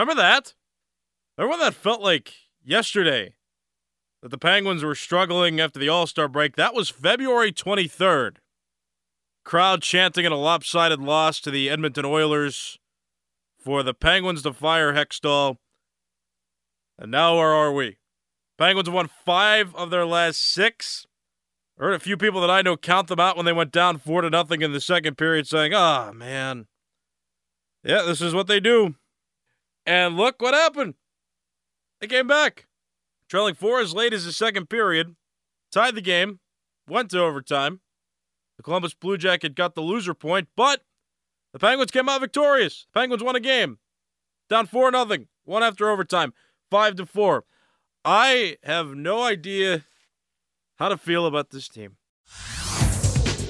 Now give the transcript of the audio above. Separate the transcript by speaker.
Speaker 1: Remember that? Remember when that felt like yesterday that the Penguins were struggling after the All Star break? That was February 23rd. Crowd chanting in a lopsided loss to the Edmonton Oilers for the Penguins to fire Hextall. And now where are we? Penguins have won five of their last six. I heard a few people that I know count them out when they went down four to nothing in the second period, saying, "Ah, oh, man, yeah, this is what they do." And look what happened. They came back, trailing four as late as the second period, tied the game, went to overtime. The Columbus Blue Jacket got the loser point, but the Penguins came out victorious. The Penguins won a game, down four nothing, one after overtime, five to four. I have no idea how to feel about this team.